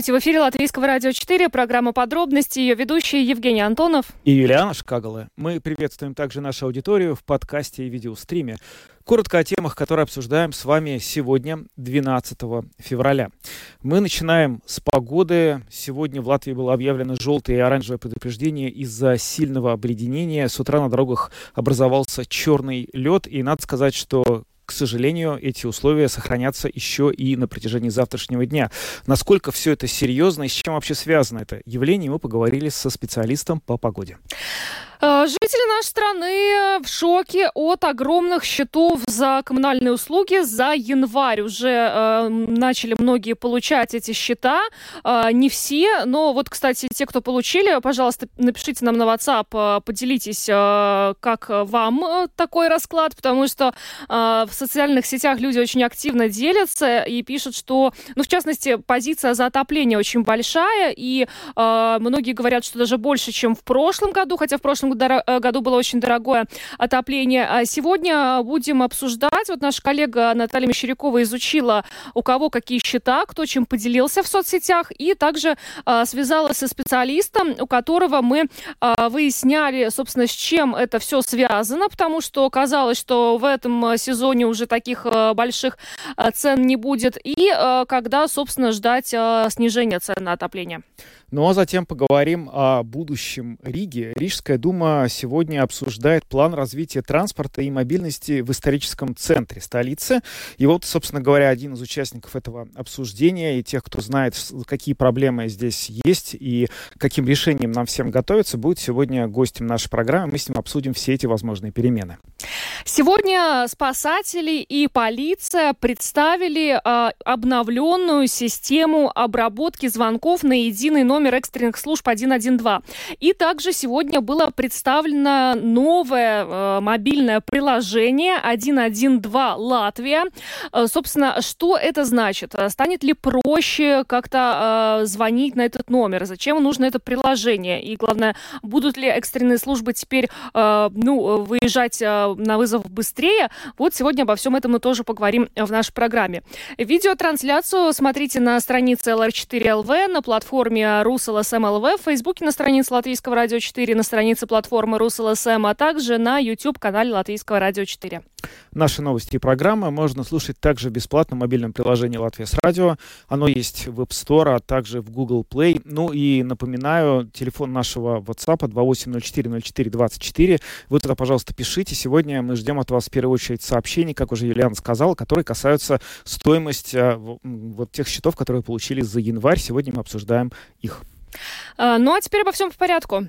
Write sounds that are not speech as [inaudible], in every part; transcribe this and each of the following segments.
Здравствуйте, в эфире Латвийского радио 4, программа «Подробности», ее ведущие Евгений Антонов и Юлиана Шкагала. Мы приветствуем также нашу аудиторию в подкасте и видеостриме. Коротко о темах, которые обсуждаем с вами сегодня, 12 февраля. Мы начинаем с погоды. Сегодня в Латвии было объявлено желтое и оранжевое предупреждение из-за сильного обледенения. С утра на дорогах образовался черный лед, и надо сказать, что к сожалению, эти условия сохранятся еще и на протяжении завтрашнего дня. Насколько все это серьезно и с чем вообще связано это явление, мы поговорили со специалистом по погоде. Э, жители нашей страны в шоке от огромных счетов за коммунальные услуги за январь. Уже э, начали многие получать эти счета. Э, не все, но вот, кстати, те, кто получили, пожалуйста, напишите нам на WhatsApp, э, поделитесь, э, как вам э, такой расклад, потому что э, в социальных сетях люди очень активно делятся и пишут, что, ну, в частности, позиция за отопление очень большая, и э, многие говорят, что даже больше, чем в прошлом году, хотя в прошлом Э, году было очень дорогое отопление. А сегодня будем обсуждать. Вот наша коллега Наталья Мещерякова изучила, у кого какие счета, кто чем поделился в соцсетях, и также а, связалась со специалистом, у которого мы выясняли, собственно, с чем это все связано, потому что казалось, что в этом сезоне уже таких больших цен не будет, и когда, собственно, ждать снижения цен на отопление. Ну а затем поговорим о будущем Риги. Рижская дума сегодня обсуждает план развития транспорта и мобильности в историческом центре столицы. И вот, собственно говоря, один из участников этого обсуждения и тех, кто знает, какие проблемы здесь есть и каким решением нам всем готовиться, будет сегодня гостем нашей программы. Мы с ним обсудим все эти возможные перемены. Сегодня спасатели и полиция представили э, обновленную систему обработки звонков на единый номер номер экстренных служб 112. И также сегодня было представлено новое э, мобильное приложение 112 Латвия. Э, собственно, что это значит? Станет ли проще как-то э, звонить на этот номер? Зачем нужно это приложение? И главное, будут ли экстренные службы теперь э, ну, выезжать э, на вызов быстрее? Вот сегодня обо всем этом мы тоже поговорим в нашей программе. Видеотрансляцию смотрите на странице LR4LV на платформе РусЛСМ ЛВ, в Фейсбуке на странице Латвийского радио 4, на странице платформы РусЛСМ, а также на YouTube-канале Латвийского радио 4. Наши новости и программы можно слушать также в бесплатном мобильном приложении «Латвия с радио». Оно есть в App Store, а также в Google Play. Ну и напоминаю, телефон нашего WhatsApp 28040424. Вы туда, пожалуйста, пишите. Сегодня мы ждем от вас в первую очередь сообщений, как уже Юлиана сказала, которые касаются стоимости а, вот тех счетов, которые получили за январь. Сегодня мы обсуждаем их. А, ну а теперь обо всем по порядку.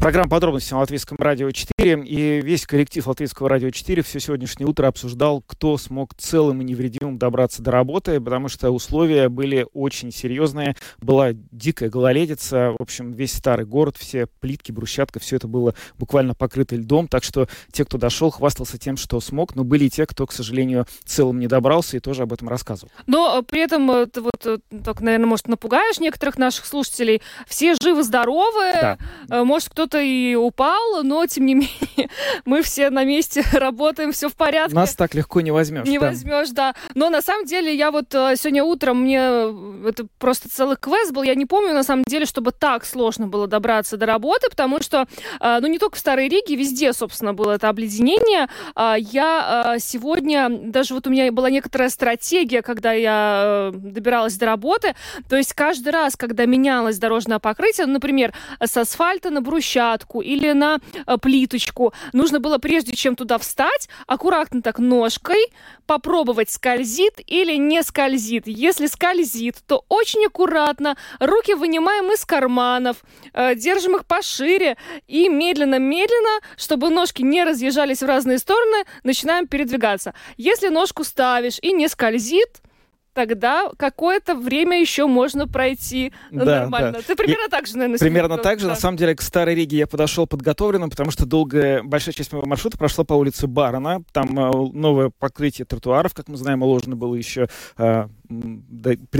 Программа подробности на Латвийском радио 4 и весь коллектив Латвийского радио 4 все сегодняшнее утро обсуждал, кто смог целым и невредимым добраться до работы, потому что условия были очень серьезные. Была дикая гололедица, в общем, весь старый город, все плитки, брусчатка, все это было буквально покрыто льдом, так что те, кто дошел, хвастался тем, что смог, но были и те, кто, к сожалению, целым не добрался и тоже об этом рассказывал. Но при этом, э, ты вот, э, так, наверное, может, напугаешь некоторых наших слушателей, все живы-здоровы, да. Э, может, кто-то кто-то и упал, но тем не [laughs] менее мы все на месте [laughs] работаем, все в порядке. Нас так легко не возьмешь. Не да. возьмешь, да. Но на самом деле я вот э, сегодня утром мне это просто целый квест был. Я не помню на самом деле, чтобы так сложно было добраться до работы, потому что, э, ну не только в Старой Риге, везде, собственно, было это обледенение. А, я э, сегодня даже вот у меня была некоторая стратегия, когда я добиралась до работы. То есть каждый раз, когда менялось дорожное покрытие, например, с асфальта на брусчатку брусчатку или на э, плиточку. Нужно было, прежде чем туда встать, аккуратно так ножкой попробовать, скользит или не скользит. Если скользит, то очень аккуратно руки вынимаем из карманов, э, держим их пошире и медленно-медленно, чтобы ножки не разъезжались в разные стороны, начинаем передвигаться. Если ножку ставишь и не скользит, тогда какое-то время еще можно пройти Да, нормально. да. Ты примерно так же, наверное, Примерно так же. да. На самом деле, к Старой Риге я подошел подготовленным, потому что долгая, большая часть моего маршрута прошла по улице Барона. Там э, новое покрытие тротуаров, как мы знаем, уложено было еще э,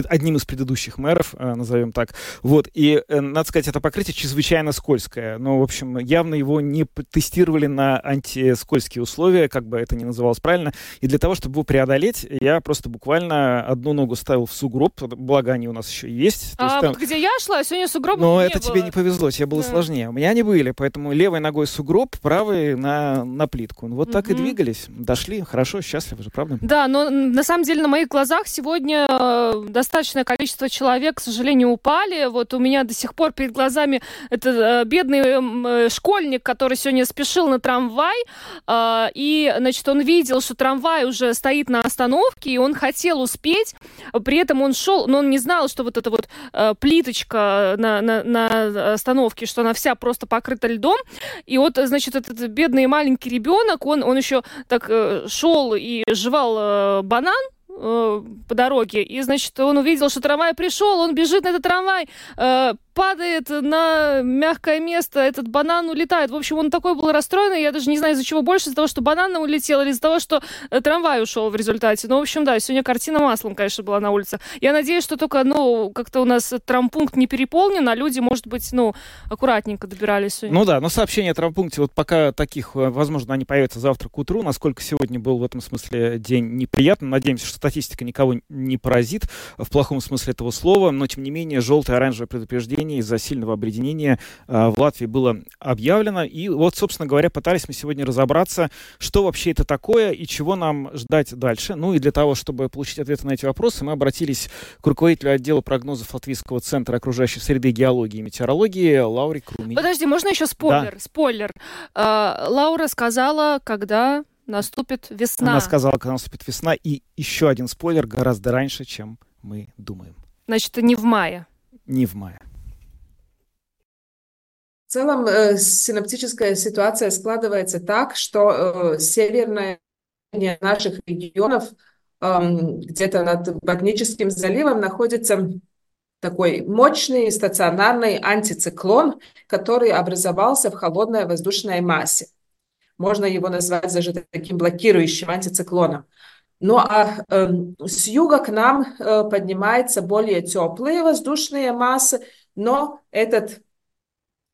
одним из предыдущих мэров, э, назовем так. Вот. И, э, надо сказать, это покрытие чрезвычайно скользкое. Но, в общем, явно его не тестировали на антискользкие условия, как бы это ни называлось правильно. И для того, чтобы его преодолеть, я просто буквально одну ногу ставил в сугроб, благо они у нас еще есть. То есть А там- вот где я шла, сегодня сугробов но не это было. тебе не повезло, тебе было Да. сложнее. У меня они были, поэтому левой ногой сугроб, правой на, на плитку. Ну, вот так и двигались. Дошли, хорошо, счастливы же, правда? Да, но на самом деле на моих глазах сегодня э, достаточное количество человек, к сожалению, упали. Вот у меня до сих пор перед глазами это э, бедный м, э, школьник, который сегодня спешил на трамвай, и, значит, он видел, что трамвай уже стоит на остановке, и он хотел успеть, при этом он шел, но он не знал, что вот эта вот плиточка на, на, на остановке, что она вся просто покрыта льдом, и вот, значит, этот бедный маленький ребенок, он, он еще так шел и жевал банан э, по дороге, и, значит, он увидел, что трамвай пришел, он бежит на этот трамвай, э, падает на мягкое место, этот банан улетает. В общем, он такой был расстроенный, я даже не знаю, из-за чего больше, из-за того, что банан улетел, или из-за того, что э, трамвай ушел в результате. Ну, в общем, да, сегодня картина маслом, конечно, была на улице. Я надеюсь, что только, ну, как-то у нас трампункт не переполнен, а люди, может быть, ну, аккуратненько добирались сегодня. Ну да, но сообщение о травмпункте, вот пока таких, э, возможно, они появятся завтра к утру, насколько сегодня был в этом смысле день неприятный. Надеемся, что статистика никого не поразит в плохом смысле этого слова, но тем не менее желтое оранжевое предупреждение из-за сильного обледенения э, в Латвии было объявлено. И вот, собственно говоря, пытались мы сегодня разобраться, что вообще это такое и чего нам ждать дальше. Ну и для того, чтобы получить ответы на эти вопросы, мы обратились к руководителю отдела прогнозов Латвийского центра окружающей среды геологии и метеорологии Лауре Крумини. Подожди, можно еще спойлер? Спойлер. А, Лаура сказала, когда наступит весна. Она сказала, когда наступит весна. И еще один спойлер гораздо раньше, чем мы думаем. Значит, не в мае. Не в мае. В целом э, синаптическая ситуация складывается так, что э, северная наших регионов где-то над Багническим заливом находится такой мощный стационарный антициклон, который образовался в холодной воздушной массе. Можно его назвать даже таким блокирующим антициклоном. Ну а э, с юга к нам э, поднимаются более теплые воздушные массы, но этот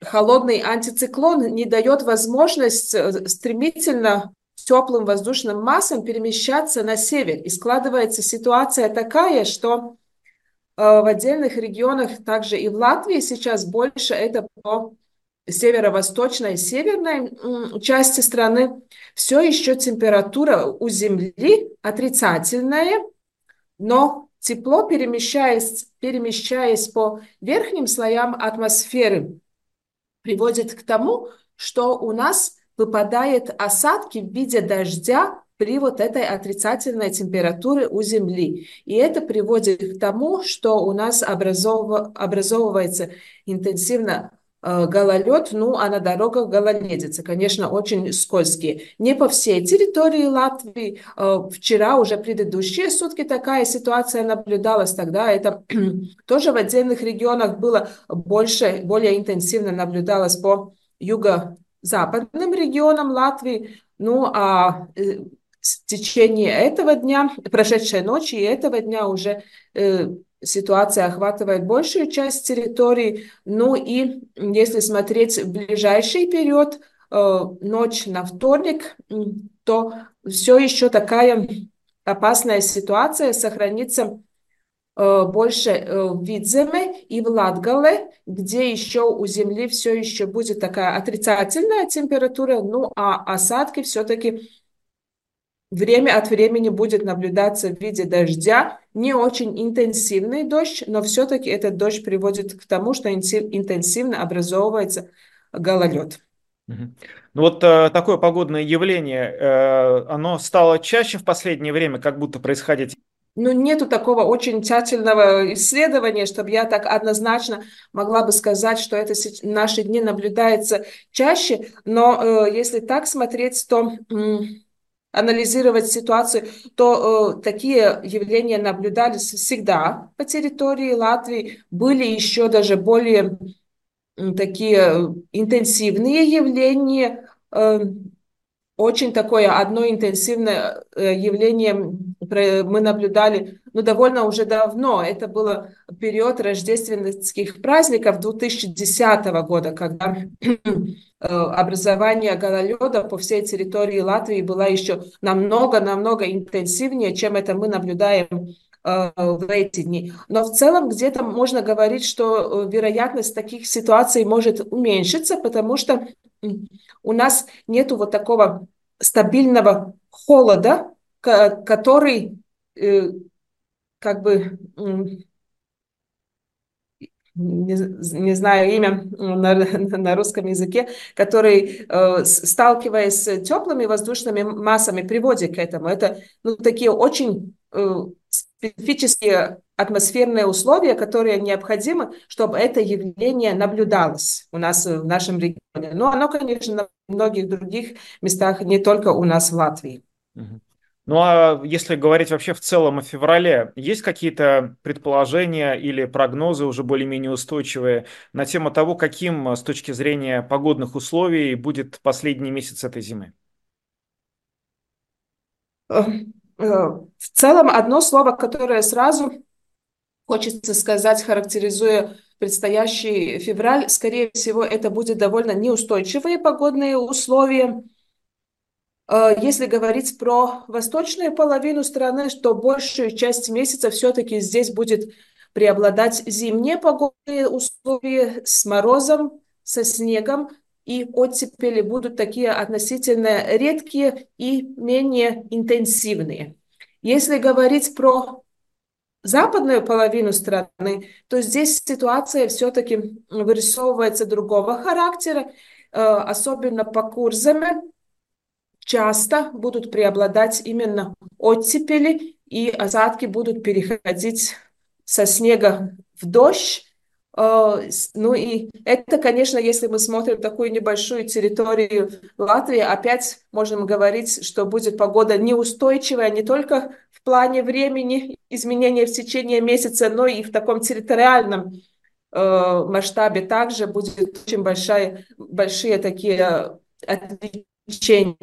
холодный антициклон не дает возможность э, стремительно теплым воздушным массам перемещаться на север. И складывается ситуация такая, что э, в отдельных регионах, также и в Латвии сейчас больше это по северо-восточной северной части страны, все еще температура у Земли отрицательная, но тепло, перемещаясь, перемещаясь по верхним слоям атмосферы, приводит к тому, что у нас выпадают осадки в виде дождя при вот этой отрицательной температуре у Земли. И это приводит к тому, что у нас образов... образовывается интенсивно гололед, ну а на дорогах гололедица, конечно, очень скользкие. Не по всей территории Латвии. Э, вчера уже предыдущие сутки такая ситуация наблюдалась, тогда это [clears throat] тоже в отдельных регионах было больше, более интенсивно наблюдалось по юго-западным регионам Латвии. Ну а э, в течение этого дня, прошедшей ночи и этого дня уже э, ситуация охватывает большую часть территории. Ну и если смотреть в ближайший период, э, ночь на вторник, то все еще такая опасная ситуация сохранится э, больше э, в Видземе и в Латгале, где еще у Земли все еще будет такая отрицательная температура, ну а осадки все-таки время от времени будет наблюдаться в виде дождя. Не очень интенсивный дождь, но все-таки этот дождь приводит к тому, что интенсивно образовывается гололед. Ну вот э, такое погодное явление, э, оно стало чаще в последнее время, как будто происходить. Ну, нету такого очень тщательного исследования, чтобы я так однозначно могла бы сказать, что это в наши дни наблюдается чаще. Но э, если так смотреть, то анализировать ситуацию, то э, такие явления наблюдались всегда по территории Латвии. Были еще даже более э, такие интенсивные явления. Э, очень такое одно интенсивное э, явление мы наблюдали ну, довольно уже давно. Это был период рождественских праздников 2010 года, когда э, образование гололеда по всей территории Латвии было еще намного-намного интенсивнее, чем это мы наблюдаем э, в эти дни. Но в целом где-то можно говорить, что вероятность таких ситуаций может уменьшиться, потому что у нас нет вот такого стабильного холода, который э, как бы не, не знаю имя на, [laughs] на русском языке, который, э, сталкиваясь с теплыми воздушными массами, приводит к этому. Это ну, такие очень э, специфические атмосферные условия, которые необходимы, чтобы это явление наблюдалось у нас в нашем регионе. Но оно, конечно, на многих других местах, не только у нас в Латвии. Ну а если говорить вообще в целом о феврале, есть какие-то предположения или прогнозы уже более-менее устойчивые на тему того, каким с точки зрения погодных условий будет последний месяц этой зимы? Э, э, в целом одно слово, которое сразу хочется сказать, характеризуя предстоящий февраль, скорее всего, это будет довольно неустойчивые погодные условия. Э, если говорить про восточную половину страны, то большую часть месяца все-таки здесь будет преобладать зимние погодные условия с морозом, со снегом, и оттепели будут такие относительно редкие и менее интенсивные. Если говорить про западную половину страны, то здесь ситуация все-таки вырисовывается другого характера, э, особенно по Курзаме, часто будут преобладать именно оттепели, и осадки будут переходить со снега в дождь. А, ну и это, конечно, если мы смотрим такую небольшую территорию Латвии, опять можем говорить, что будет погода неустойчивая не только в плане времени изменения в течение месяца, но и в таком территориальном а, масштабе также будет очень большая, большие такие отличения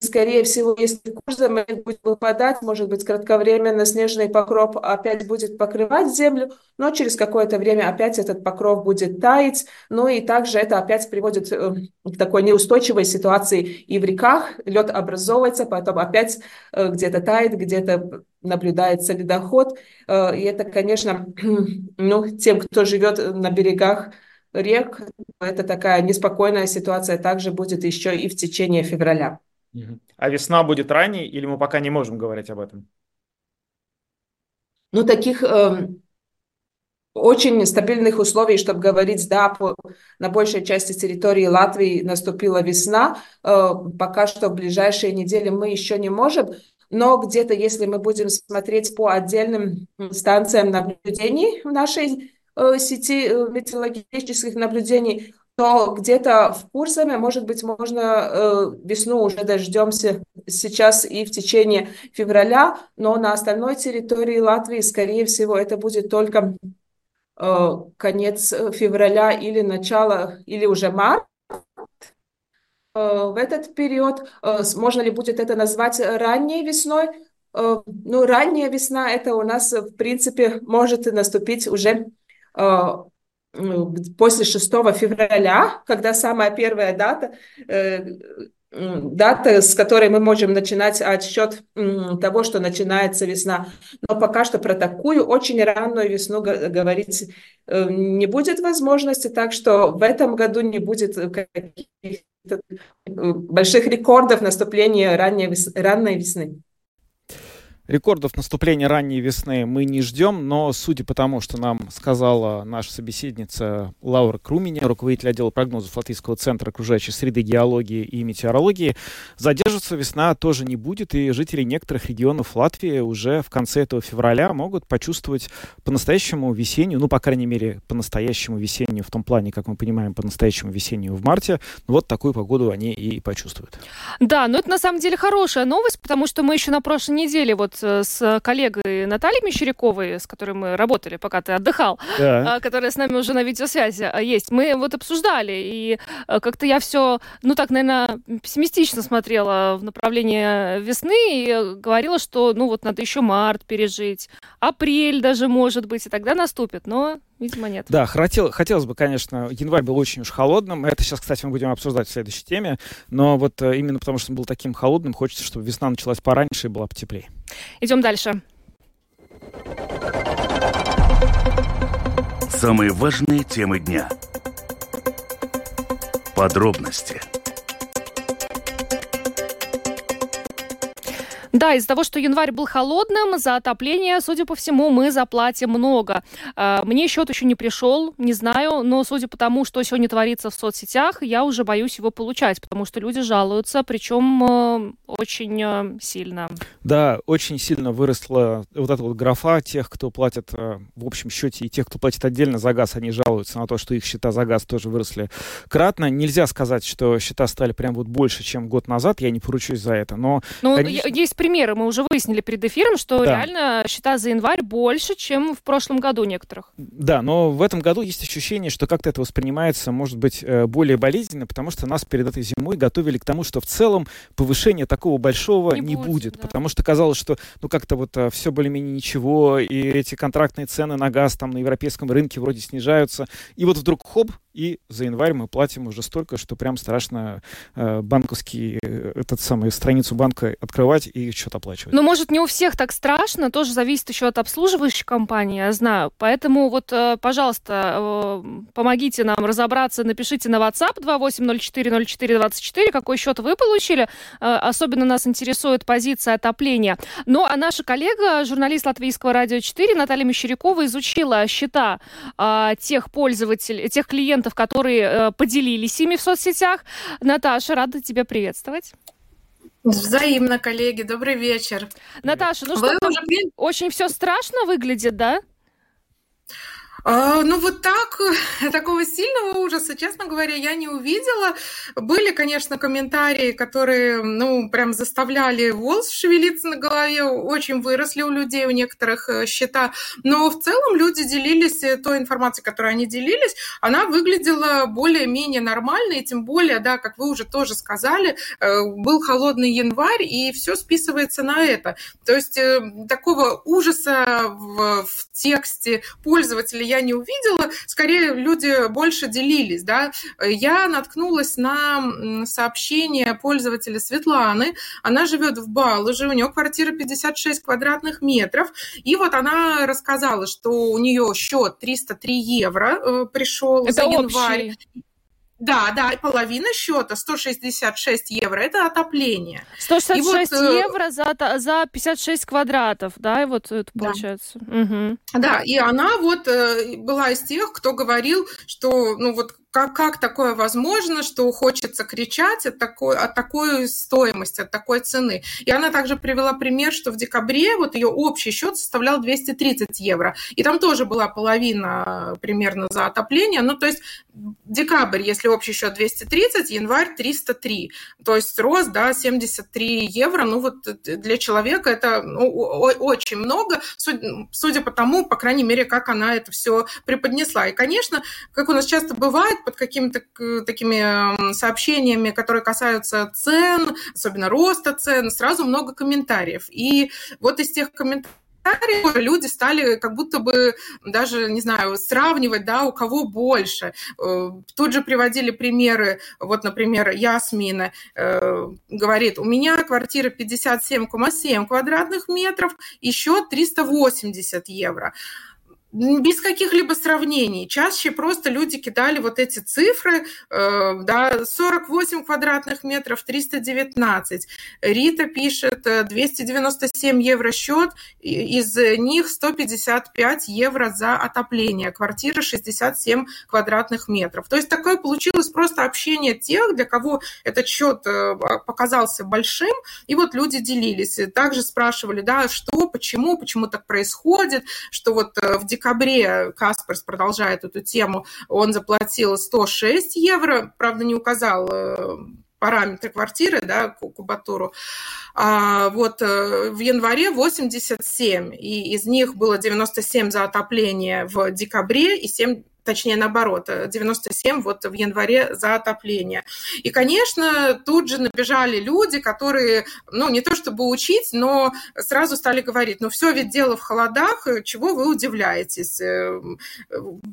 скорее всего, если курсом будет выпадать, может быть, кратковременно снежный покров опять будет покрывать землю, но через какое-то время опять этот покров будет таять, ну и также это опять приводит э, к такой неустойчивой ситуации. И в реках, лед образовывается, потом опять э, где-то тает, где-то наблюдается ледоход, э, и это, конечно, [clears throat] ну, тем, кто живет на берегах рек, это такая неспокойная ситуация также будет еще и в течение февраля. А весна будет ранней или мы пока не можем говорить об этом? Ну, таких э, очень стабильных условий, чтобы говорить, да, по, на большей части территории Латвии наступила весна. Э, пока что в ближайшие недели мы еще не можем. Но где-то, если мы будем смотреть по отдельным станциям наблюдений в нашей сети э, метеорологических наблюдений, то где-то в Курсаме, может быть, можно э, весну уже дождемся сейчас и в течение февраля, но на остальной территории Латвии, скорее всего, это будет только э, конец февраля или начало, или уже март. Э, в этот период э, можно ли будет это назвать ранней весной? Э, ну, ранняя весна, это у нас, в принципе, может наступить уже э, после 6 февраля, когда самая первая дата, э, дата, с которой мы можем начинать отсчет того, что начинается весна. Но пока что про такую очень раннюю весну говорить э, не будет возможности, так что в этом году не будет каких-то э, больших рекордов наступления ранней, ранней весны. Рекордов наступления ранней весны мы не ждем, но судя по тому, что нам сказала наша собеседница Лаура Круменя, руководитель отдела прогнозов Латвийского центра окружающей среды, геологии и метеорологии, задерживаться весна тоже не будет, и жители некоторых регионов Латвии уже в конце этого февраля могут почувствовать по-настоящему весеннюю, ну, по крайней мере, по-настоящему весеннюю, в том плане, как мы понимаем, по-настоящему весеннюю в марте, вот такую погоду они и почувствуют. Да, но это на самом деле хорошая новость, потому что мы еще на прошлой неделе вот с коллегой Натальей Мещеряковой, с которой мы работали, пока ты отдыхал, да. которая с нами уже на видеосвязи а, есть. Мы вот обсуждали, и э, как-то я все, ну так, наверное, пессимистично смотрела в направлении весны и говорила, что, ну вот, надо еще март пережить, апрель даже, может быть, и тогда наступит. Но Видимо, нет. Да, хотел, хотелось бы, конечно, январь был очень уж холодным. Это сейчас, кстати, мы будем обсуждать в следующей теме. Но вот э, именно потому, что он был таким холодным, хочется, чтобы весна началась пораньше и была потеплее. Идем дальше. Самые важные темы дня. Подробности. Да, из-за того, что январь был холодным, за отопление, судя по всему, мы заплатим много. А, мне счет еще не пришел, не знаю, но судя по тому, что сегодня творится в соцсетях, я уже боюсь его получать, потому что люди жалуются, причем э, очень э, сильно. Да, очень сильно выросла вот эта вот графа тех, кто платит э, в общем счете, и тех, кто платит отдельно за газ, они жалуются на то, что их счета за газ тоже выросли кратно. Нельзя сказать, что счета стали прям вот больше, чем год назад, я не поручусь за это, но... Ну, конечно... есть примеры, мы уже выяснили перед эфиром, что да. реально счета за январь больше, чем в прошлом году некоторых. Да, но в этом году есть ощущение, что как-то это воспринимается, может быть, э, более болезненно, потому что нас перед этой зимой готовили к тому, что в целом повышения такого большого не, не будет, будет да. потому что казалось, что ну как-то вот э, все более-менее ничего, и эти контрактные цены на газ там на европейском рынке вроде снижаются, и вот вдруг хоп, и за январь мы платим уже столько, что прям страшно э, банковский, э, этот самый страницу банка открывать и что-то оплачивать. Ну, может, не у всех так страшно, тоже зависит еще от обслуживающей компании, я знаю. Поэтому вот, э, пожалуйста, э, помогите нам разобраться, напишите на WhatsApp 28040424, какой счет вы получили. Э, особенно нас интересует позиция отопления. Ну, а наша коллега, журналист Латвийского радио 4 Наталья Мещерякова изучила счета э, тех пользователей, тех клиентов, клиентов, которые э, поделились ими в соцсетях. Наташа, рада тебя приветствовать. Взаимно, коллеги. Добрый вечер. Наташа, ну Вы что, уже... очень все страшно выглядит, да? А, ну вот так, [laughs] такого сильного ужаса, честно говоря, я не увидела. Были, конечно, комментарии, которые, ну, прям заставляли волос шевелиться на голове, очень выросли у людей, у некоторых э, счета, но в целом люди делились э, той информацией, которой они делились, она выглядела более-менее нормально, и тем более, да, как вы уже тоже сказали, э, был холодный январь, и все списывается на это. То есть такого ужаса в, в тексте пользователя я я не увидела, скорее люди больше делились, да. Я наткнулась на сообщение пользователя Светланы, она живет в Балуже, у нее квартира 56 квадратных метров, и вот она рассказала, что у нее счет 303 евро э, пришел Это за январь. Общий. Да, да, половина счета, 166 евро, это отопление. 166 вот, э, евро за, за 56 квадратов, да, и вот это да. получается. Угу. Да, и она вот э, была из тех, кто говорил, что, ну вот как, как такое возможно, что хочется кричать от такой, от такой стоимости, от такой цены. И она также привела пример, что в декабре вот ее общий счет составлял 230 евро. И там тоже была половина примерно за отопление. Ну, то есть декабрь, если общий счет 230, январь 303. То есть рост, да, 73 евро. Ну, вот для человека это ну, очень много, судя по тому, по крайней мере, как она это все преподнесла. И, конечно, как у нас часто бывает, под какими-то такими сообщениями, которые касаются цен, особенно роста цен, сразу много комментариев. И вот из тех комментариев люди стали как будто бы даже, не знаю, сравнивать, да, у кого больше. Э, тут же приводили примеры, вот, например, Ясмина э, говорит, у меня квартира 57,7 квадратных метров, еще 380 евро. Без каких-либо сравнений. Чаще просто люди кидали вот эти цифры, э, да, 48 квадратных метров, 319. Рита пишет 297 евро счет, из них 155 евро за отопление, квартира 67 квадратных метров. То есть такое получилось просто общение тех, для кого этот счет показался большим, и вот люди делились. Также спрашивали, да, что, почему, почему так происходит, что вот в декабре Касперс продолжает эту тему, он заплатил 106 евро, правда, не указал э, параметры квартиры, да, кубатуру. А вот э, в январе 87, и из них было 97 за отопление в декабре и 7 точнее наоборот, 97 вот в январе за отопление. И, конечно, тут же набежали люди, которые, ну, не то чтобы учить, но сразу стали говорить, ну, все ведь дело в холодах, чего вы удивляетесь? Э,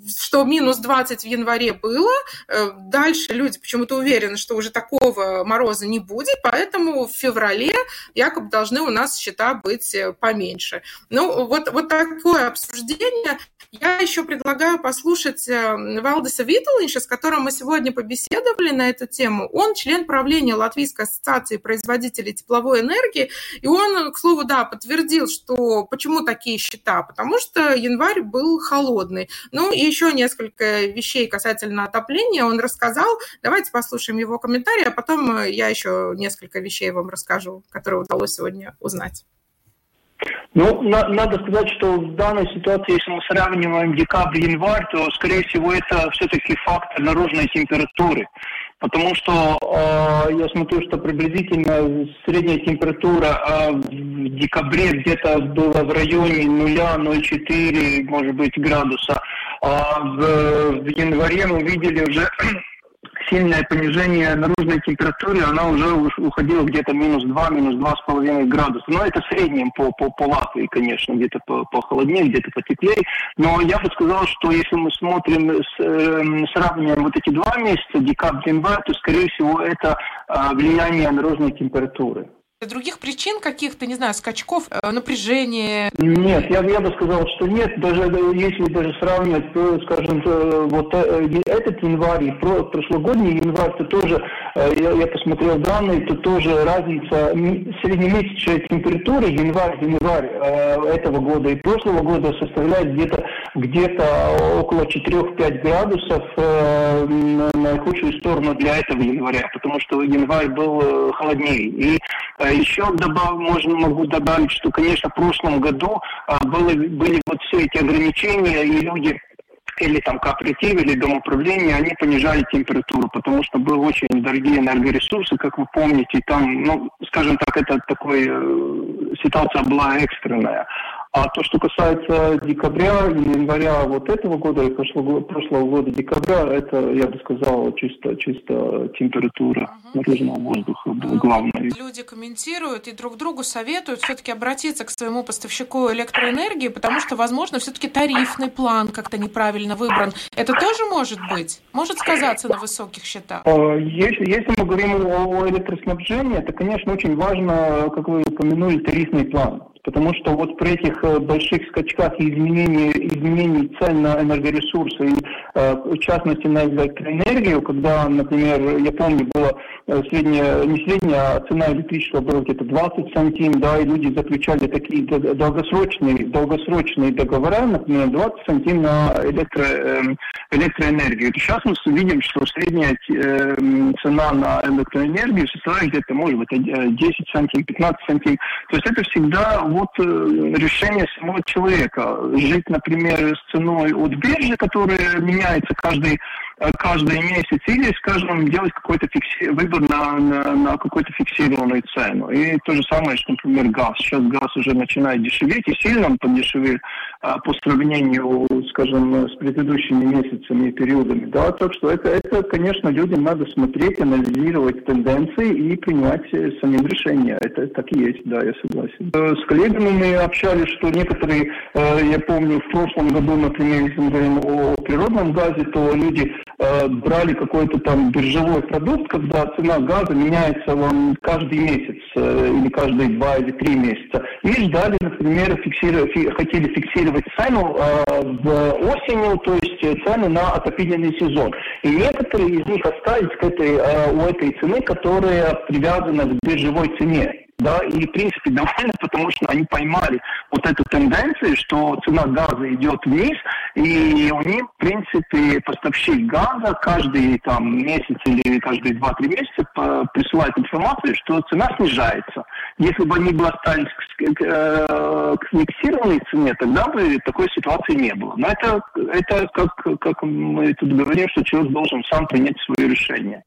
что минус 20 в январе было, э, дальше люди почему-то уверены, что уже такого мороза не будет, поэтому в феврале якобы должны у нас счета быть э, поменьше. Ну, вот, вот такое обсуждение. Я еще предлагаю послушать слушать э, Валдеса Виттелинша, с которым мы сегодня побеседовали на эту тему. Он член правления Латвийской ассоциации производителей тепловой энергии, и он, к слову, да, подтвердил, что почему такие счета, потому что январь был холодный. Ну и еще несколько вещей касательно отопления он рассказал. Давайте послушаем его комментарии, а потом я еще несколько вещей вам расскажу, которые удалось сегодня узнать. Ну, на, надо сказать, что в данной ситуации, если мы сравниваем декабрь и январь, то, скорее всего, это все-таки фактор наружной температуры. Потому что э, я смотрю, что приблизительно средняя температура э, в декабре где-то была в районе 0-0,4, может быть, градуса. А в, в январе мы видели уже сильное понижение наружной температуры, она уже уходила где-то минус 2, минус 2,5 градуса. Но это в среднем по, по, по Латвии, конечно, где-то по, похолоднее, где-то потеплее. Но я бы сказал, что если мы смотрим, с, э, сравниваем вот эти два месяца, декабрь, январь, то, скорее всего, это э, влияние наружной температуры. Других причин каких-то, не знаю, скачков, э, напряжения? Нет, я, я бы сказал, что нет. Даже если даже сравнивать, то, скажем, вот э, этот январь и прошлогодний январь, то тоже, э, я, я посмотрел данные, то тоже разница среднемесячная температура январь-январь этого года и прошлого года составляет где-то где-то около 4-5 градусов на наихудшую сторону для этого января, потому что январь был холоднее. И еще добав, можно, могу добавить, что, конечно, в прошлом году а, было, были вот все эти ограничения, и люди или там кооперативы, или дом управления, они понижали температуру, потому что были очень дорогие энергоресурсы, как вы помните, там, ну, скажем так, это такой, э, ситуация была экстренная. А то, что касается декабря и января вот этого года и прошлого, прошлого года декабря, это, я бы сказал, чисто, чисто температура угу. наружного воздуха была главной. Люди комментируют и друг другу советуют все-таки обратиться к своему поставщику электроэнергии, потому что, возможно, все-таки тарифный план как-то неправильно выбран. Это тоже может быть? Может сказаться на высоких счетах? А, если, если мы говорим о электроснабжении, это, конечно, очень важно, как вы упомянули, тарифный план потому что вот при этих э, больших скачках и изменении, изменений цен на энергоресурсы, и, э, в частности на электроэнергию, когда, например, я помню, была э, средняя, не средняя, а цена электричества была где-то 20 сантим, да, и люди заключали такие долгосрочные, долгосрочные договора, например, 20 сантим на электро, эм, электроэнергию. Сейчас мы видим, что средняя цена на электроэнергию составляет где-то, может быть, 10 сантим, 15 сантим. То есть это всегда вот э, решение самого человека. Жить, например, с ценой от биржи, которая меняется каждый каждый месяц, или, скажем, делать какой-то фикси... выбор на, на, на какую-то фиксированную цену. И то же самое, что, например, газ. Сейчас газ уже начинает дешеветь, и сильно он подешевел а, по сравнению, скажем, с предыдущими месяцами и периодами. Да, так что это, это, конечно, людям надо смотреть, анализировать тенденции и принимать э, самим решения. Это так и есть, да, я согласен. Э, с коллегами мы общались, что некоторые, я помню, в прошлом году, например, если мы говорим о природном газе, то люди э, брали какой-то там биржевой продукт, когда цена газа меняется вам каждый месяц. или каждые два или три месяца. И ждали, например, фиксировать, хотели фиксировать цену в осенью, то есть цены на отопительный сезон. И некоторые из них остались к этой, у этой цены, которая привязана к биржевой цене да, и, в принципе, довольны, потому что они поймали вот эту тенденцию, что цена газа идет вниз, и у них, в принципе, поставщик газа каждый там месяц или каждые 2-3 месяца присылает информацию, что цена снижается. Если бы они бы остались к, к, э, к фиксированной цене, тогда бы такой ситуации не было. Но это, это как, как мы тут говорим, что человек должен сам принять свое решение.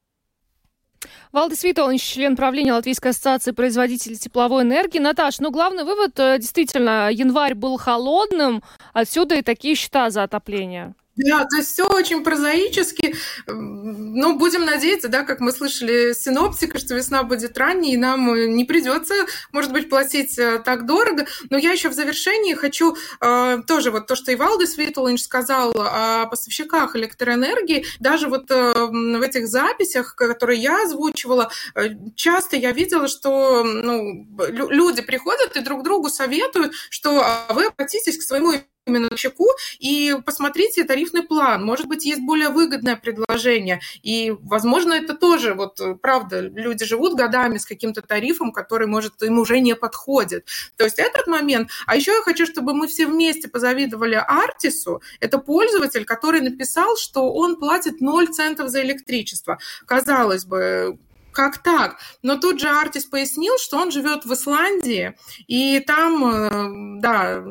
Валдис Витович, член правления Латвийской ассоциации производителей тепловой энергии. Наташ, ну главный вывод, э, действительно, январь был холодным, отсюда и такие счета за отопление. Да, то есть все очень прозаически. Ну, будем надеяться, да, как мы слышали синоптика, что весна будет ранней, и нам э, не придется, может быть, платить э, так дорого. Но я еще в завершении хочу э, тоже вот то, что и Валдис Виттелинч сказал о поставщиках электроэнергии, даже вот э, в этих записях, которые я озвучивала, э, часто я видела, что ну, люди приходят и друг другу советуют, что а вы обратитесь к своему именно чеку и посмотрите тарифный план. Может быть, есть более выгодное предложение. И, возможно, это тоже, вот, правда, люди живут годами с каким-то тарифом, который, может, им уже не подходит. То есть этот момент. А еще я хочу, чтобы мы все вместе позавидовали Артису. Это пользователь, который написал, что он платит 0 центов за электричество. Казалось бы, как так? Но тут же Артис пояснил, что он живет в Исландии, и там, э, да,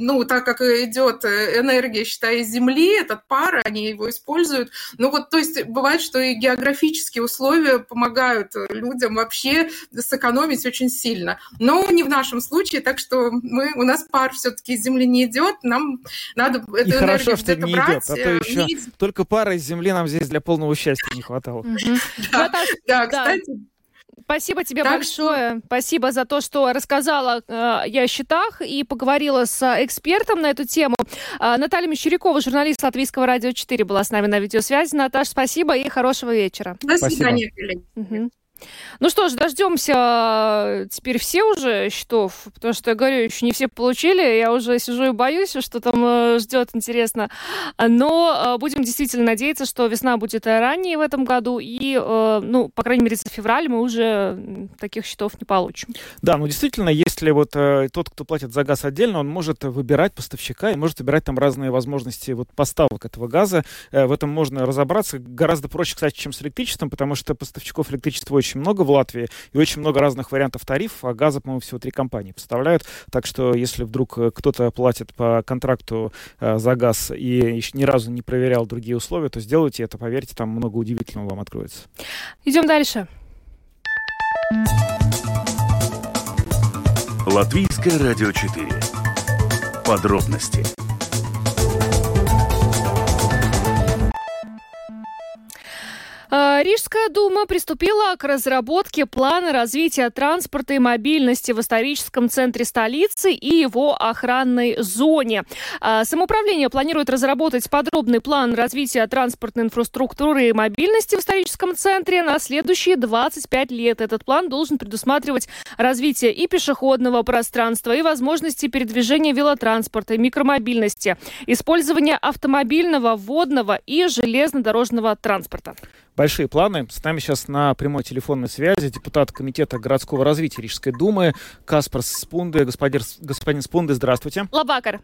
ну, так как идет э, энергия, считай, из Земли, этот пар, они его используют. Ну, вот, то есть бывает, что и географические условия помогают людям вообще сэкономить очень сильно. Но не в нашем случае, так что мы, у нас пар все-таки из Земли не идет, нам надо эту и хорошо, что не брать. идет, а то еще не... только пара из Земли нам здесь для полного счастья не хватало. Да, кстати, Спасибо тебе так большое. Что... Спасибо за то, что рассказала э, о счетах и поговорила с экспертом на эту тему. Э, Наталья Мещерякова, журналист Латвийского радио 4, была с нами на видеосвязи. Наташ, спасибо и хорошего вечера. До свидания, коллеги. Угу. Ну что ж, дождемся теперь все уже счетов, потому что, я говорю, еще не все получили, я уже сижу и боюсь, что там э, ждет, интересно. Но э, будем действительно надеяться, что весна будет ранее в этом году, и, э, ну, по крайней мере, за февраль мы уже таких счетов не получим. Да, ну действительно, если вот тот, кто платит за газ отдельно, он может выбирать поставщика и может выбирать там разные возможности вот поставок этого газа. В этом можно разобраться гораздо проще, кстати, чем с электричеством, потому что поставщиков электричества очень очень много в Латвии и очень много разных вариантов тарифов, а газа, по-моему, всего три компании поставляют. Так что если вдруг э, кто-то платит по контракту э, за газ и еще ни разу не проверял другие условия, то сделайте это, поверьте, там много удивительного вам откроется. Идем дальше. Латвийское радио 4. Подробности А, Рижская дума приступила к разработке плана развития транспорта и мобильности в историческом центре столицы и его охранной зоне. А, самоуправление планирует разработать подробный план развития транспортной инфраструктуры и мобильности в историческом центре на следующие 25 лет. Этот план должен предусматривать развитие и пешеходного пространства, и возможности передвижения велотранспорта, микромобильности, использование автомобильного, водного и железнодорожного транспорта большие планы. С нами сейчас на прямой телефонной связи депутат Комитета городского развития Рижской думы Каспар Спунде. Господин, господин Спунде, здравствуйте. Лабакар.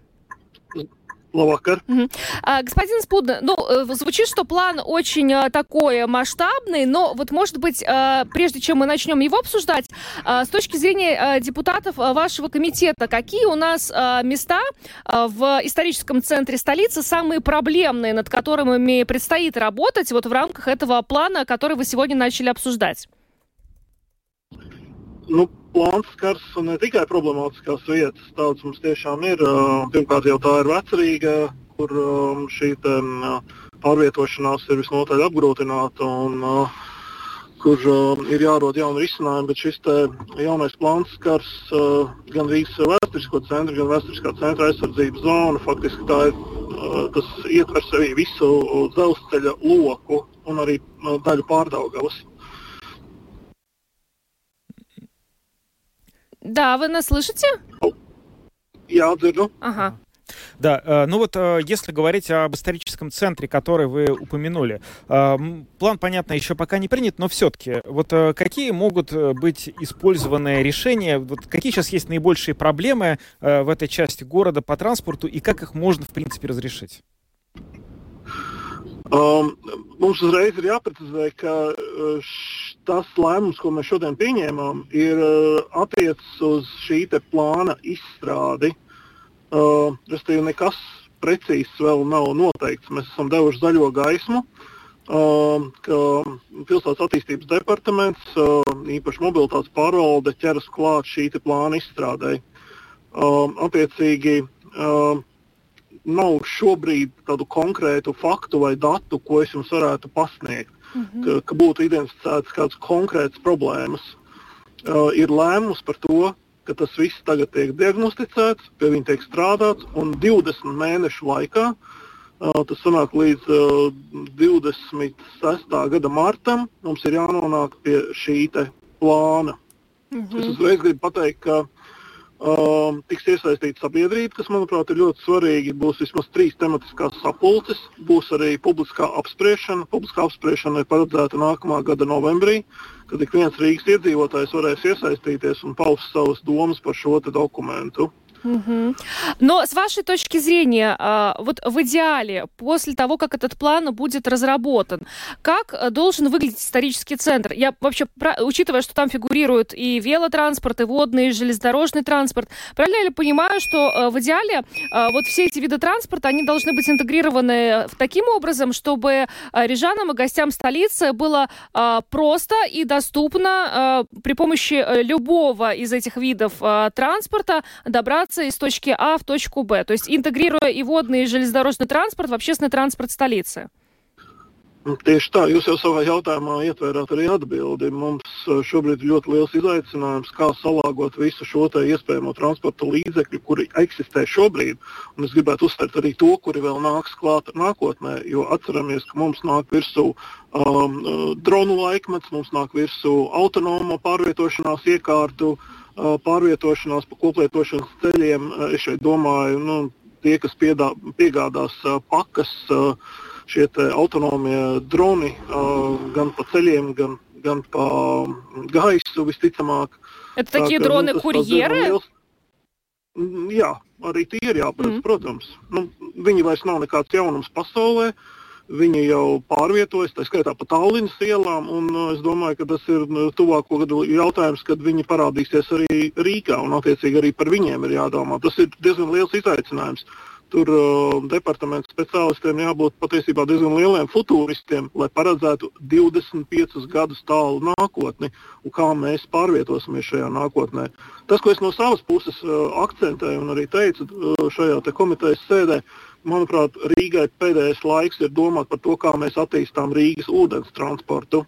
Лавакар. Угу. А, господин Спудна, ну, э, звучит, что план очень а, такой масштабный, но вот, может быть, а, прежде чем мы начнем его обсуждать, а, с точки зрения а, депутатов вашего комитета, какие у нас а, места а, в историческом центре столицы самые проблемные, над которыми предстоит работать вот в рамках этого плана, который вы сегодня начали обсуждать? Nu, plāns skars ne tikai problemātiskās vietas. Tādas mums tiešām ir. Pirmkārt, jau tā ir vecerīga, kur šī te, pārvietošanās ir visnotaļ apgrūtināta. Un, kur uh, ir jārod jauni risinājumi, bet šis jaunais plāns skars uh, gan Rīgas vēsturisko centru, gan vēsturiskā centra aizsardzības zonu. Faktiski tā ir, uh, tas ietver sevī visu dzelzceļa loku un arī uh, daļu pārdaugavas. Да, вы нас слышите? Jā, dzirdu. Ага. Да, э, ну вот э, если говорить об историческом центре, который вы упомянули, э, план, понятно, еще пока не принят, но все-таки, вот какие могут быть использованы решения, вот какие сейчас есть наибольшие проблемы в этой части города по транспорту и как их можно, в принципе, разрешить? Um, mums uzreiz ir jāprecizē, ka tas lēmums, ko mēs šodien pieņēmām, ir attiecas uz šī plāna izstrādi. Uh, Respektīvi, nekas precīzs vēl nav noteikts. Mēs esam devuši zaļo gaismu, uh, ka pilsētas attīstības departaments, uh, īpaši mobilitātes pārvalde, ķeras klāt šī plāna izstrādē. Uh, attiecīgi, uh, nav šobrīd tādu konkrētu faktu vai datu, ko es jums varētu pasniegt, mm -hmm. ka, ka būtu identificētas kādas konkrētas problēmas. Uh, ir lēmums par to, ka tas viss tagad tiek diagnosticēts, pie viņa tiek strādāts, un 20 mēnešu laikā, uh, tas sanāk līdz uh, 26. gada martam, mums ir jānonāk pie šī plāna. Mm -hmm. Es uzreiz gribu pateikt, ka Um, tiks iesaistīta sabiedrība, kas, manuprāt, ir ļoti svarīgi. Būs vismaz trīs tematiskās sapulces, būs arī publiskā apspriešana. Publiskā apspriešana ir paredzēta nākamā gada novembrī, kad ik viens Rīgas iedzīvotājs varēs iesaistīties un paust savas domas par šo dokumentu. Угу. Но с вашей точки зрения, а, вот в идеале, после того, как этот план будет разработан, как э, должен выглядеть исторический центр? Я вообще, учитывая, что там фигурируют и велотранспорт, и водный, и железнодорожный транспорт, правильно я понимаю, что э, в идеале э, вот все эти виды транспорта, они должны быть интегрированы таким образом, чтобы рижанам и гостям столицы было просто и доступно при помощи любого из этих видов транспорта добраться перемещаться из точки А в точку Б, то есть интегрируя и водный, и железнодорожный транспорт в общественный транспорт столицы? Tieši tā, jūs jau savā jautājumā ietvērāt arī atbildi. Mums šobrīd ir ļoti liels izaicinājums, kā salāgot visu šo iespējamo transporta līdzekļu, kuri eksistē šobrīd. Un es gribētu uzsvērt arī to, kuri vēl nāks klāt nākotnē, jo atceramies, ka mums nāk virsū um, dronu laikmets, mums nāk virsū autonomo pārvietošanās iekārtu uh, pārvietošanās pa koplietošanas ceļiem. Es šeit domāju, nu, tie, kas piedā, piegādās pakas, šie autonomie droni gan pa ceļiem, gan, gan pa gaisu visticamāk. Это такие nu, дроны-курьеры? Jā, arī tie ir jāparedz, mm. protams. Nu, viņi vairs nav nekāds jaunums pasaulē. Uh, Viņi jau pārvietojas, tā skaitā pa Tallinas ielām, un uh, es domāju, ka tas ir nu, tuvāko gadu jautājums, kad viņi parādīsies arī Rīgā, un attiecīgi arī par viņiem ir jādomā. Tas ir diezgan liels izaicinājums. Tur uh, departamentu speciālistiem jābūt patiesībā diezgan lieliem futūristiem, lai paredzētu 25 gadus tālu nākotni un kā mēs pārvietosimies šajā nākotnē. Tas, ko es no savas puses uh, akcentēju un arī teicu uh, šajā te komitejas sēdē, uh, manuprāt, Rīgai pēdējais laiks ir domāt par to, kā mēs attīstām Rīgas ūdens transportu.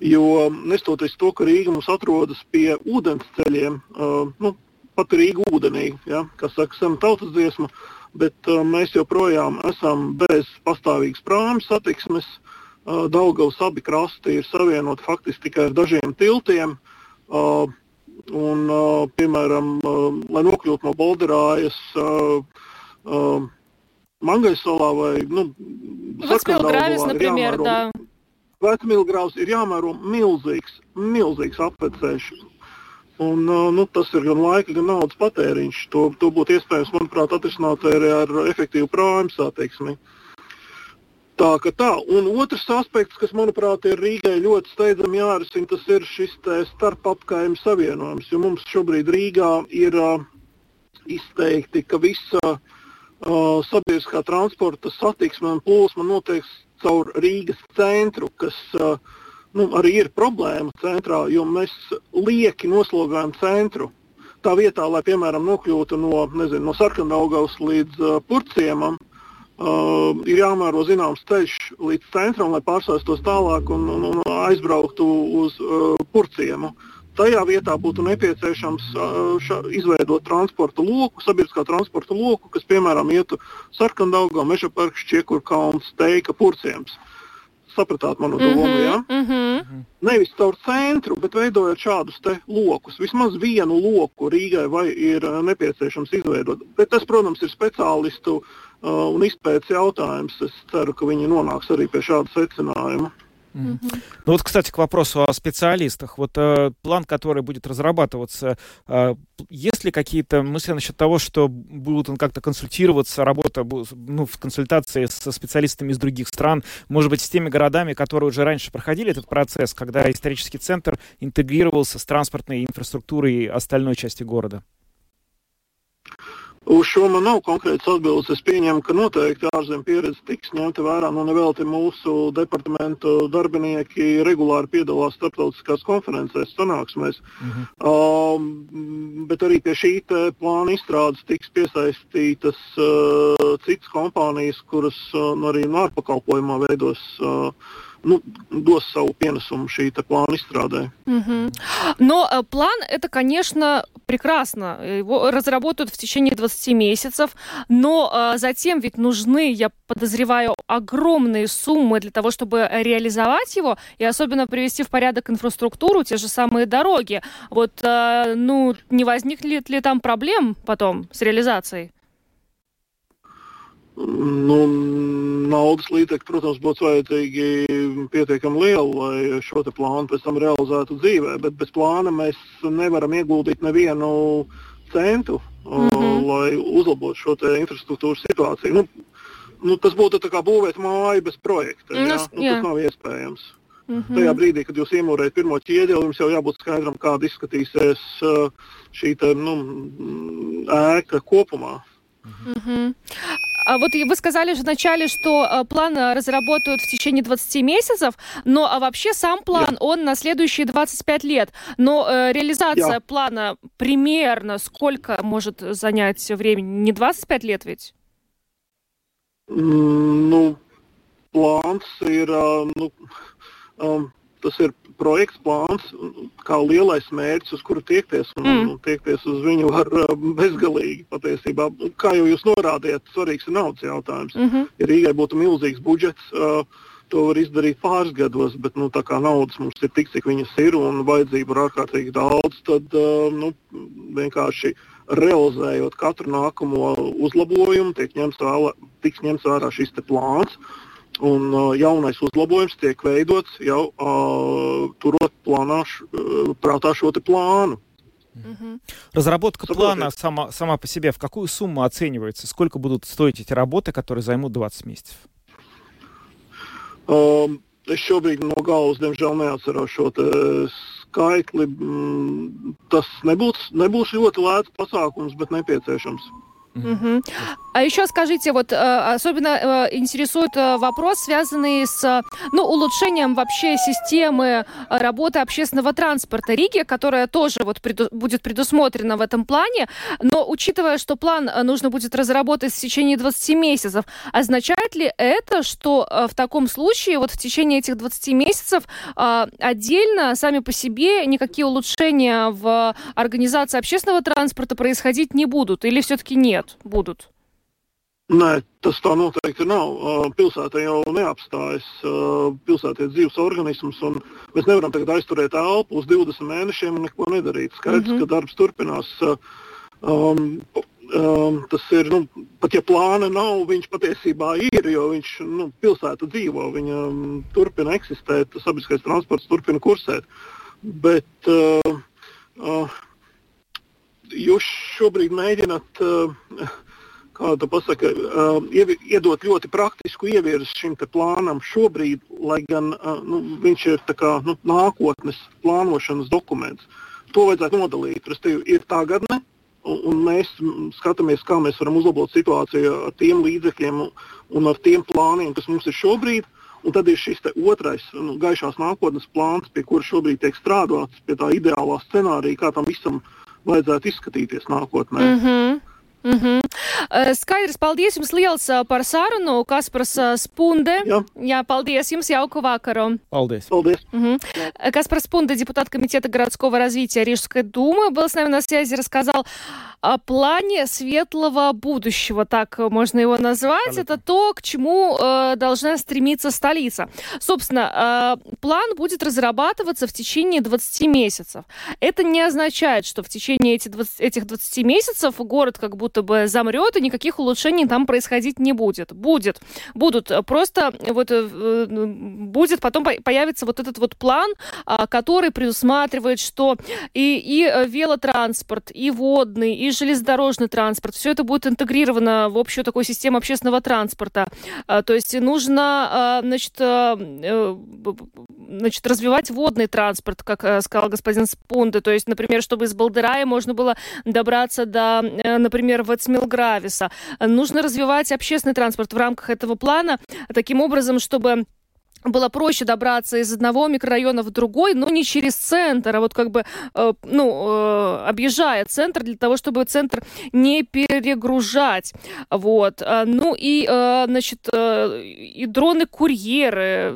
Jo nestoties to, ka Rīga mums atrodas pie ūdens ceļiem, uh, nu, pat Rīga ūdenī, ja, kas saka, sena tautas dziesma, bet uh, mēs joprojām esam bez pastāvīgas prāmu satiksmes. Uh, Daugavas abi krasti ir savienoti faktiski tikai ar dažiem tiltiem. Uh, un, uh, piemēram, uh, lai nokļūtu no Bolderājas, uh, uh, Mangaissolā vai nu, Sakandālā ir jāmēro. Da... Vecmilgrāvs ir jāmēro milzīgs, milzīgs apvecēš. Un, uh, nu, tas ir gan laika, gan naudas patēriņš. To, to būtu iespējams, manuprāt, atrisināt arī ar efektīvu prāmu satiksmi. Tā ka tā. Un otrs aspekts, kas, manuprāt, ir Rīgai ļoti steidzami jārisina, tas ir šis starpapkājuma savienojums. Jo mums šobrīd Rīgā ir uh, izteikti, ka visa uh, uh, sabiedriskā transporta satiksme un plūsma notiek caur Rīgas centru, kas uh, nu, arī ir problēma centrā, jo mēs lieki noslogojam centru. Tā vietā, lai, piemēram, nokļūtu no, nezinu, no Sarkanaugaus līdz uh, Purciemam, uh, ir jāmēro zināms ceļš līdz centram, lai pārsēstos tālāk un, un, un aizbrauktu uz uh, Purciemu. Uh, Tajā vietā būtu nepieciešams ša, izveidot transporta loku, sabiedriskā transporta loku, kas, piemēram, ietu Sarkandaugā, Mežaparks, Čiekurkalns, Teika, Purciems. sapratāt manu domu, Mhm, ja? mhm. Nevis caur centru, bet veidojot šādus te lokus. Vismaz vienu loku Rīgai vai ir nepieciešams izveidot. Bet tas, protams, ir speciālistu uh, un izpētes jautājums. Es ceru, ka viņi nonāks arī pie šāda secinājuma. Ну вот, кстати, к вопросу о специалистах. Вот э, план, который будет разрабатываться, э, есть ли какие-то мысли насчет того, что будут он как-то консультироваться, работа ну, в консультации со специалистами из других стран, может быть, с теми городами, которые уже раньше проходили этот процесс, когда исторический центр интегрировался с транспортной инфраструктурой остальной части города? Uz šo man nav konkrēts atbildes. Es pieņemu, ka noteikti ārzemju pieredze tiks ņemta vērā. Nu, nevelti mūsu departamentu darbinieki regulāri piedalās starptautiskās konferencēs, sanāksmēs. Um, bet arī pie šī plāna izstrādes tiks piesaistītas uh, citas kompānijas, kuras uh, nu, arī no ārpakalpojumā veidos. Uh, Nu, dos savu pienesumu šī plāna izstrādē. Мгм. Но э, план это, конечно, прекрасно. Его разработают в течение 20 месяцев, но э, затем ведь нужны, я подозреваю, огромные суммы для того, чтобы реализовать его и особенно привести в порядок инфраструктуру, те же самые дороги. Вот, э, ну, не возникнет ли там проблем потом с реализацией? Nu, naudas līdzekļi, protams, būtu vajadzīgi pietiekami lieli, lai šo plānu pēc tam realizētu dzīvē, bet bez plāna mēs nevaram ieguldīt nevienu centu, mm -hmm. lai uzlabotu šo infrastruktūras situāciju. Nu, nu, tas būtu kā būvēt māju bez projekta. Jā? Yes, nu, jā. Nu, tas nav iespējams. Mm -hmm. Tajā brīdī, kad jūs iemūrējat pirmo ķieģeli, jums jau jābūt skaidram, kāda izskatīsies šī te, nu, ēka kopumā. Mm -hmm. Вот и вы сказали же вначале, что э, план э, разработают в течение 20 месяцев, но а вообще сам план, он на следующие 25 лет. Но э, реализация Jā. плана примерно сколько может занять времени? Не 25 лет ведь? Mm, nu, plāns ir, nu, um, tas ir projekts, plāns, kā lielais mērķis, uz kuru tiekties. Un, mm. un tiekties uz viņu var eh, bezgalīgi patiesībā. Kā jau jūs norādījāt, svarīgs ir naudas jautājums. Mm -hmm. Ja Rīgai būtu milzīgs budžets, uh, to var izdarīt pāris gados, bet nu, tā kā naudas mums ir tik, cik viņas ir, un vajadzību ir ārkārtīgi daudz, tad uh, nu, vienkārši realizējot katru nākamo uzlabojumu, tiek ņemts vērā, tiks ņemts vērā šis plāns. Uh, Un uh, jaunais uzlabojums tiek veidots jau uh, turot plānā, š, uh, prātā šo te plānu. Мгм. Разработка Супер. плана сама, сама по себе в какую сумму оценивается? Сколько будут стоить эти работы, которые займут 20 месяцев? Um, es šobrīd no galvas, diemžēl, neatceros šo te skaitli. Mm, Tas nebūs, nebūs ļoti lēts pasākums, bet nepieciešams. Мгм. А еще скажите, вот э, особенно э, интересует э, вопрос, связанный с ну, улучшением вообще системы работы общественного транспорта Риги, которая тоже вот преду- будет предусмотрена в этом плане. Но учитывая, что план нужно будет разработать в течение 20 месяцев, означает ли это, что в таком случае вот в течение этих 20 месяцев отдельно сами по себе никакие улучшения в организации общественного транспорта происходить не будут? Или все-таки нет, будут? Nē, tas tā noteikti nav. Uh, Pilsēta jau neapstājas. Uh, Pilsēta ir dzīves organisms, un mēs nevaram tagad aizturēt elpu uz 20 mēnešiem un neko nedarīt. Skaidrs, Mhm. ka darbs turpinās. Uh, Um, um, tas ir, nu, pat ja plāna nav, viņš patiesībā ir, jo viņš nu, pilsēta dzīvo, viņa um, turpina eksistēt, sabiedriskais transports turpina kursēt. Bet uh, uh, jūs šobrīd mēģināt, uh, kā to pasaka, ievi- iedot ļoti praktisku ievirzi šim plānam šobrīd, lai gan uh, nu, viņš ir tā kā, nu, nākotnes plānošanas dokuments. To vajadzētu nodalīt. Respektīvi, ir tagadne, un, mēs skatāmies, kā mēs varam uzlabot situāciju ar tiem līdzekļiem un, ar tiem plāniem, kas mums ir šobrīd. Un tad ir šis otrais, nu, gaišās nākotnes plāns, pie kura šobrīd tiek strādāts, pie tā ideālā scenārija, kā tam visam vajadzētu izskatīties nākotnē. Мгм. Mhm. Skaidrs, paldies jums liels par sarunu, Kaspars Spunde. Jā. Jā, paldies jums, jauku vakaru. Paldies. Paldies. Мгм. Э, Каспар Спунда, депутат Комитета городского развития Рижской думы, был с нами на связи, рассказал о плане светлого будущего, так можно его назвать. Это то, к чему э, должна стремиться столица. Собственно, э, план будет разрабатываться в течение 20 месяцев. Это не означает, что в течение эти 20 этих 20 месяцев город как будто бы замрет, и никаких улучшений там происходить не будет. Будет. Будут. Просто вот э, э, будет потом по- появится вот этот вот план, а, который предусматривает, что и, и э, велотранспорт, и водный, и железнодорожный транспорт, все это будет интегрировано в общую такую систему общественного транспорта. А, То есть нужно, а, значит, э, э, значит, развивать водный транспорт, как э, сказал господин Спунде. То есть, например, чтобы из Балдырая можно было добраться до, э, например, Вацмилгрависа. Нужно развивать общественный транспорт в рамках этого плана таким образом, чтобы было проще добраться из одного микрорайона в другой, но не через центр, а вот как бы, э, ну, э, объезжая центр для того, чтобы центр не перегружать. Вот. А, Ну и, э, значит, э, и дроны-курьеры.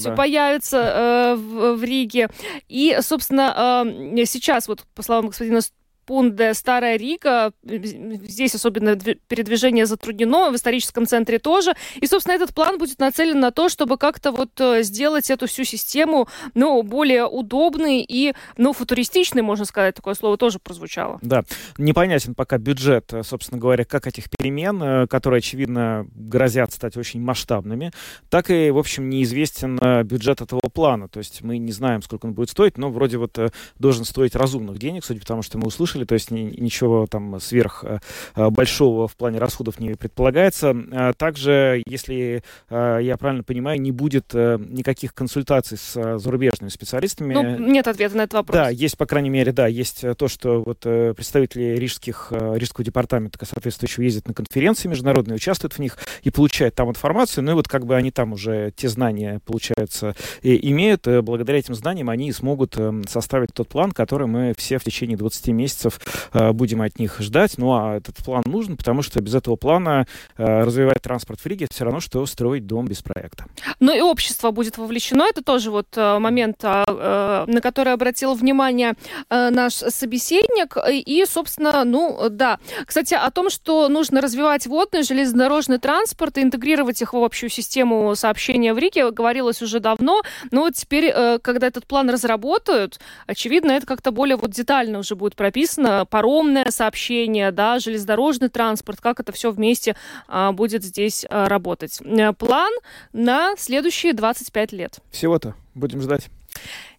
Всё да. появятся э, в, в Риге. И, собственно, э, сейчас, вот по словам господина Пунде, Старая Рига, здесь особенно передвижение затруднено, в историческом центре тоже. И, собственно, этот план будет нацелен на то, чтобы как-то вот э, сделать эту всю систему, ну, более удобной и, ну, футуристичной, можно сказать, такое слово тоже прозвучало. Да, непонятен пока бюджет, э, собственно говоря, как этих перемен, э, которые, очевидно, грозят стать очень масштабными, так и, в общем, неизвестен бюджет этого плана. То есть мы не знаем, сколько он будет стоить, но вроде вот должен стоить разумных денег, судя по тому, что мы услышали, то есть ни- ничего там сверх э, э, большого в плане расходов не предполагается. А Также, если э, я правильно понимаю, не будет э, никаких консультаций с э, зарубежными специалистами. Ну, нет ответа на этот вопрос. Да, есть, по крайней мере, да, есть э, то, что вот э, представители рижских, э, рижского департамента соответствующего ездят на конференции международные, участвуют в них и получают там информацию, ну и вот как бы они там уже те знания, получается, имеют, э, благодаря этим знаниям они смогут э, составить тот план, который мы все в течение 20 месяцев э, будем от них ждать. Ну а этот план нужен, потому что без этого плана э, развивать транспорт в Риге все равно, что строить дом без проекта. Но и общество будет вовлечено. Это тоже вот э, момент, а, на который обратил внимание наш собеседник. И, собственно, ну да. Кстати, о том, что нужно развивать водный, железнодорожный транспорт и интегрировать их в общую систему сообщения в Риге, говорилось уже давно. Но вот теперь, когда этот план разработают, очевидно, это как-то более вот детально уже будет прописано. Паромное сообщение, да, железнодорожный транспорт, как это все вместе а, будет здесь а, работать. Э, План на следующие 25 лет. Всего-то. Будем ждать.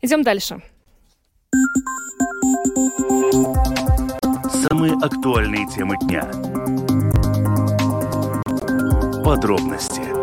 Идем дальше. Самые актуальные темы дня. Подробности.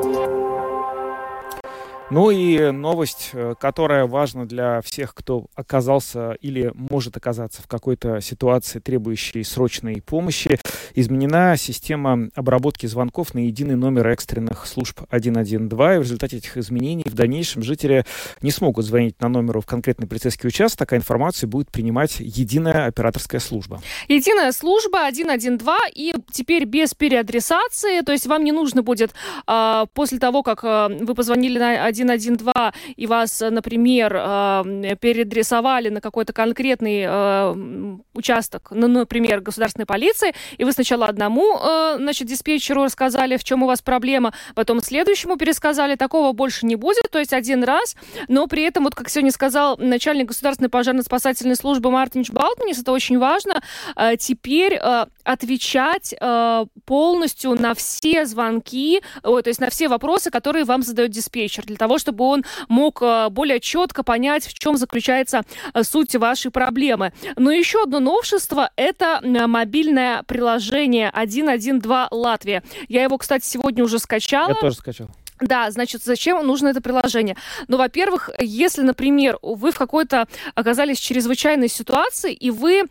Ну и новость, э, которая важна для всех, кто оказался или может оказаться в какой-то ситуации, требующей срочной помощи. Изменена система обработки звонков на единый номер экстренных служб 112. И в результате этих изменений в дальнейшем жители не смогут звонить на номеру в конкретный полицейский участок, такая информация будет принимать единая операторская служба. Единая служба 112 и теперь без переадресации, то есть вам не нужно будет а, после того, как а, вы позвонили на 112 и вас, а, например, а, переадресовали на какой-то конкретный м, участок, ну, например, государственной полиции, и вы сначала одному, значит, диспетчеру рассказали, в чем у вас проблема, потом следующему пересказали, такого больше не будет, то есть один раз, но при этом, вот как сегодня сказал начальник государственной пожарно-спасательной службы Мартинч Балтманис, это очень важно, э, теперь э, отвечать э, полностью на все звонки, то есть на все вопросы, которые вам задает диспетчер, для того, чтобы он мог э, более четко понять, в чем заключается э, суть вашей проблемы. Но еще одно новшество – это мобильное приложение 112 Латвия. Я его, кстати, сегодня уже скачала. Я тоже скачал. Да, значит, зачем нужно это приложение? Ну, во-первых, если, например, вы в какой-то оказались в чрезвычайной ситуации, и вы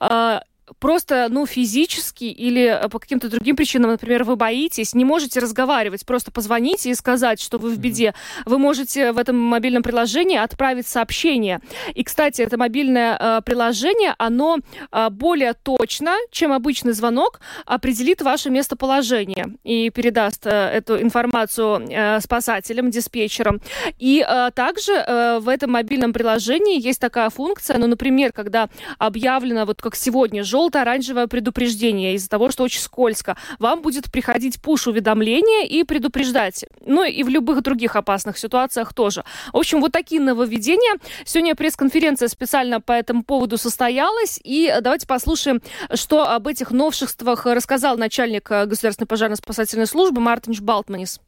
э, просто, ну, физически или по каким-то другим причинам, например, вы боитесь, не можете разговаривать, просто позвоните и сказать, что вы в беде. Вы можете в этом мобильном приложении отправить сообщение. И, кстати, это мобильное э, приложение, оно э, более точно, чем обычный звонок, определит ваше местоположение и передаст э, эту информацию э, спасателям, диспетчерам. И э, также э, в этом мобильном приложении есть такая функция, ну, например, когда объявлено, вот как сегодня, желто-оранжевое предупреждение из-за того, что очень скользко, вам будет приходить пуш-уведомление и предупреждать. Ну и в любых других опасных ситуациях тоже. В общем, вот такие нововведения. Сегодня пресс-конференция специально по этому поводу состоялась. И давайте послушаем, что об этих новшествах рассказал начальник э, Государственной пожарно-спасательной службы Мартинš Балтманис.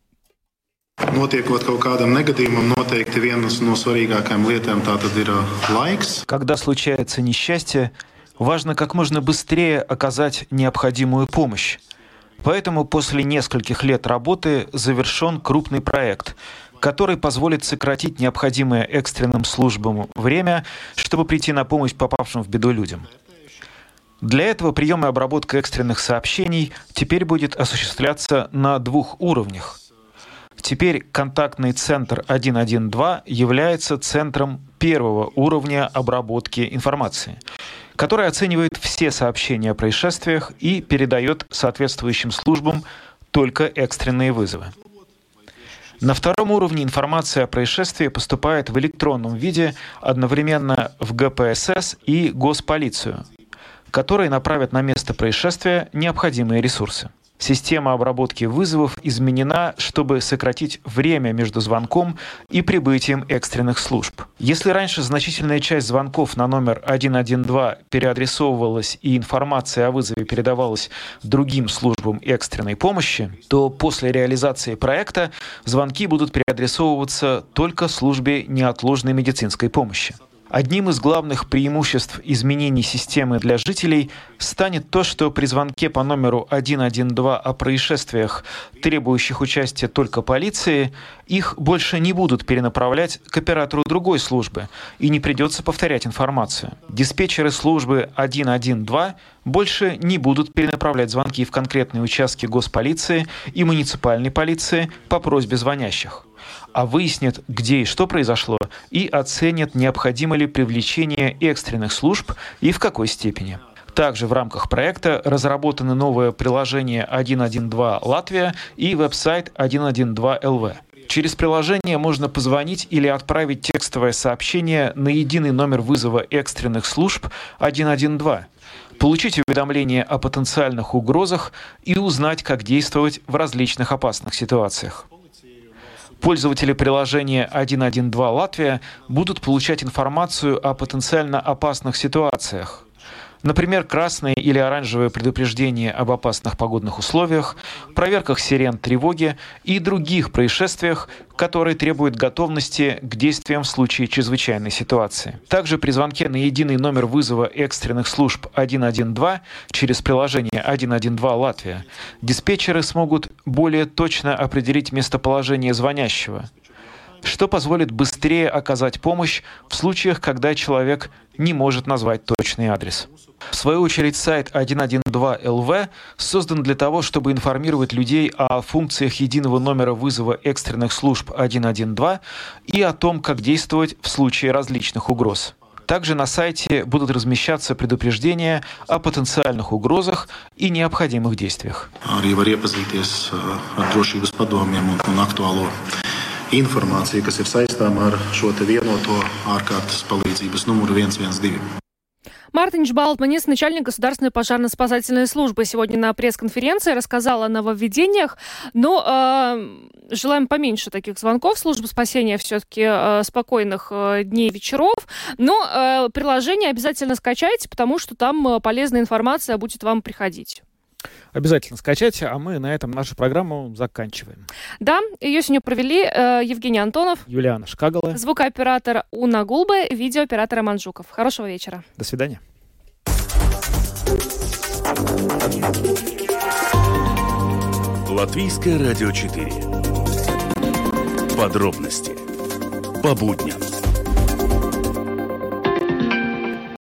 Laiks. Когда случается несчастье, важно как можно быстрее оказать необходимую помощь. Поэтому после нескольких лет работы завершен крупный проект, который позволит сократить необходимое экстренным службам время, чтобы прийти на помощь попавшим в беду людям. Для этого прием и обработка экстренных сообщений теперь будет осуществляться на двух уровнях. Теперь контактный центр 112 является центром первого уровня обработки информации, который оценивает все сообщения о происшествиях и передает соответствующим службам только экстренные вызовы. На втором уровне информация о происшествии поступает в электронном виде одновременно в ГПСС и Госполицию, которые направят на место происшествия необходимые ресурсы. Система обработки вызовов изменена, чтобы сократить время между звонком и прибытием экстренных служб. Если раньше значительная часть звонков на номер 112 переадресовывалась и информация о вызове передавалась другим службам экстренной помощи, то после реализации проекта звонки будут переадресовываться только службе неотложной медицинской помощи. Одним из главных преимуществ изменений системы для жителей станет то, что при звонке по номеру 112 о происшествиях, требующих участия только полиции, их больше не будут перенаправлять к оператору другой службы и не придется повторять информацию. Диспетчеры службы 112 больше не будут перенаправлять звонки в конкретные участки госполиции и муниципальной полиции по просьбе звонящих а выяснят, где и что произошло, и оценят, необходимо ли привлечение экстренных служб и в какой степени. Также в рамках проекта разработаны новое приложение 112 Латвия и веб-сайт 112 ЛВ. Через приложение можно позвонить или отправить текстовое сообщение на единый номер вызова экстренных служб 112, получить уведомления о потенциальных угрозах и узнать, как действовать в различных опасных ситуациях. Пользователи приложения 112 Латвия будут получать информацию о потенциально опасных ситуациях. Например, красные или оранжевые предупреждения об опасных погодных условиях, проверках сирен тревоги и других происшествиях, которые требуют готовности к действиям в случае чрезвычайной ситуации. Также при звонке на единый номер вызова экстренных служб 112 через приложение 112 Латвия диспетчеры смогут более точно определить местоположение звонящего, что позволит быстрее оказать помощь в случаях, когда человек не может назвать точный адрес. В свою очередь, сайт 112 ЛВ создан для того, чтобы информировать людей о функциях единого номера вызова экстренных служб 112 и о том, как действовать в случае различных угроз. Также на сайте будут размещаться предупреждения о потенциальных угрозах и необходимых действиях. informāciju, kas ir saistāma ar šo vienoto ārkārtas palīdzības numuru 112. Мартин Балтманис, начальник Государственной пожарно-спасательной службы, сегодня на пресс-конференции рассказал о нововведениях. Но э, желаем поменьше таких звонков. Служба спасения все-таки э, спокойных э, дней вечеров. Но э, приложение обязательно скачайте, потому что там полезная информация будет вам приходить. Обязательно скачайте, а мы на этом нашу программу заканчиваем. Да, ее сегодня провели э, Евгений Антонов, Юлиана Шкагала, звукооператор Уна Гулбе, видеооператор Манжуков. Хорошего вечера. До свидания. Латвийское радио 4. Подробности по будням.